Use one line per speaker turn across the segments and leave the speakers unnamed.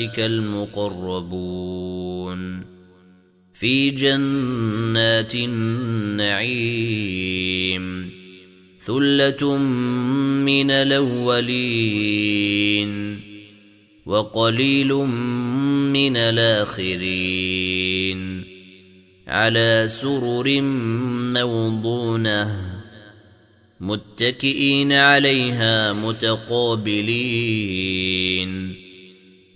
أولئك المقربون. في جنات النعيم. ثلة من الأولين. وقليل من الآخرين. على سرر موضونة. متكئين عليها متقابلين.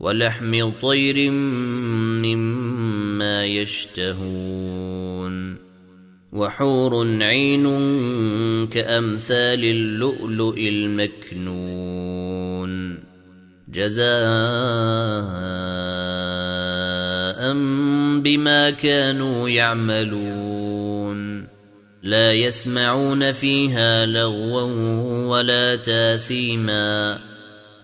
ولحم طير مما يشتهون وحور عين كأمثال اللؤلؤ المكنون جزاء بما كانوا يعملون لا يسمعون فيها لغوا ولا تاثيما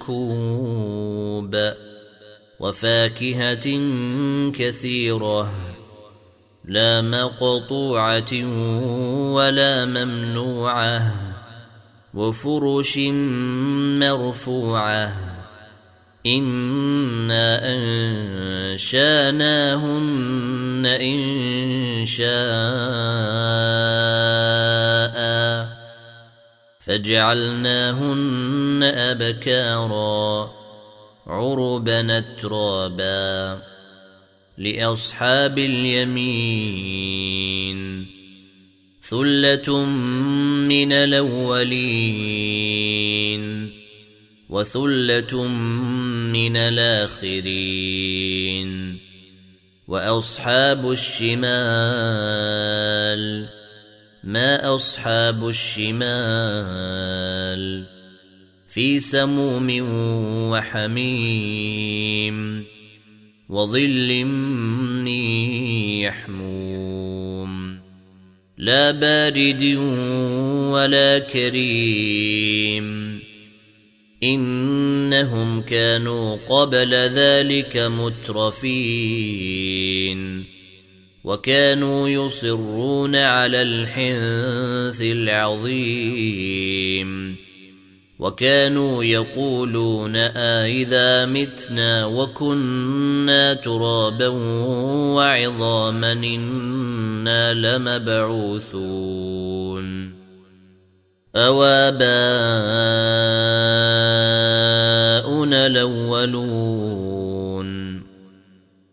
مسكوب وفاكهة كثيرة لا مقطوعة ولا ممنوعة وفرش مرفوعة. إنا أنشأناهن إن شاء فجعلناهن أبكارا عربا اترابا لأصحاب اليمين ثلة من الأولين وثلة من الآخرين وأصحاب الشمال ما أصحاب الشمال في سموم وحميم وظل من يحموم لا بارد ولا كريم إنهم كانوا قبل ذلك مترفين وكانوا يصرون على الحنث العظيم. وكانوا يقولون آئذا متنا وكنا ترابا وعظاما إنا لمبعوثون. أواباؤنا الأولون.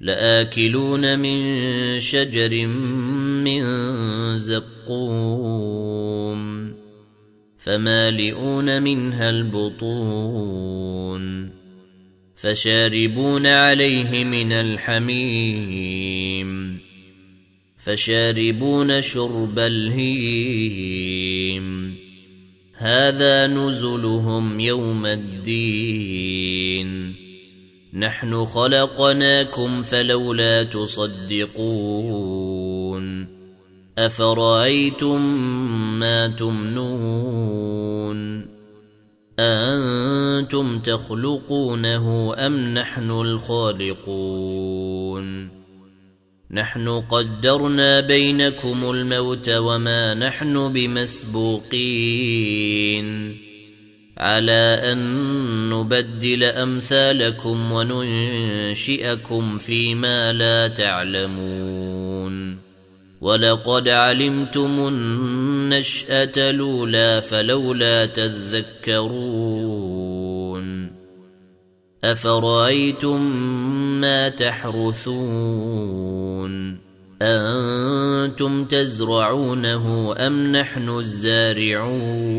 لآكلون من شجر من زقوم فمالئون منها البطون فشاربون عليه من الحميم فشاربون شرب الهيم. هذا نزلهم يوم الدين. نحن خلقناكم فلولا تصدقون أفرأيتم ما تمنون أأنتم تخلقونه أم نحن الخالقون نحن قدرنا بينكم الموت وما نحن بمسبوقين على أن نبدل أمثالكم وننشئكم فيما لا تعلمون. ولقد علمتم النشأة الأولى فلولا تذكرون. أفرأيتم ما تحرثون؟ أنتم تزرعونه أم نحن الزارعون؟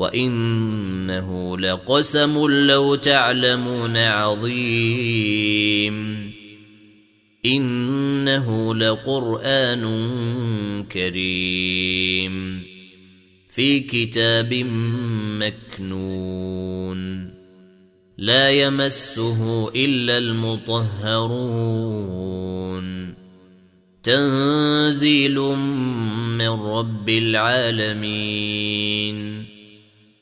وانه لقسم لو تعلمون عظيم انه لقران كريم في كتاب مكنون لا يمسه الا المطهرون تنزيل من رب العالمين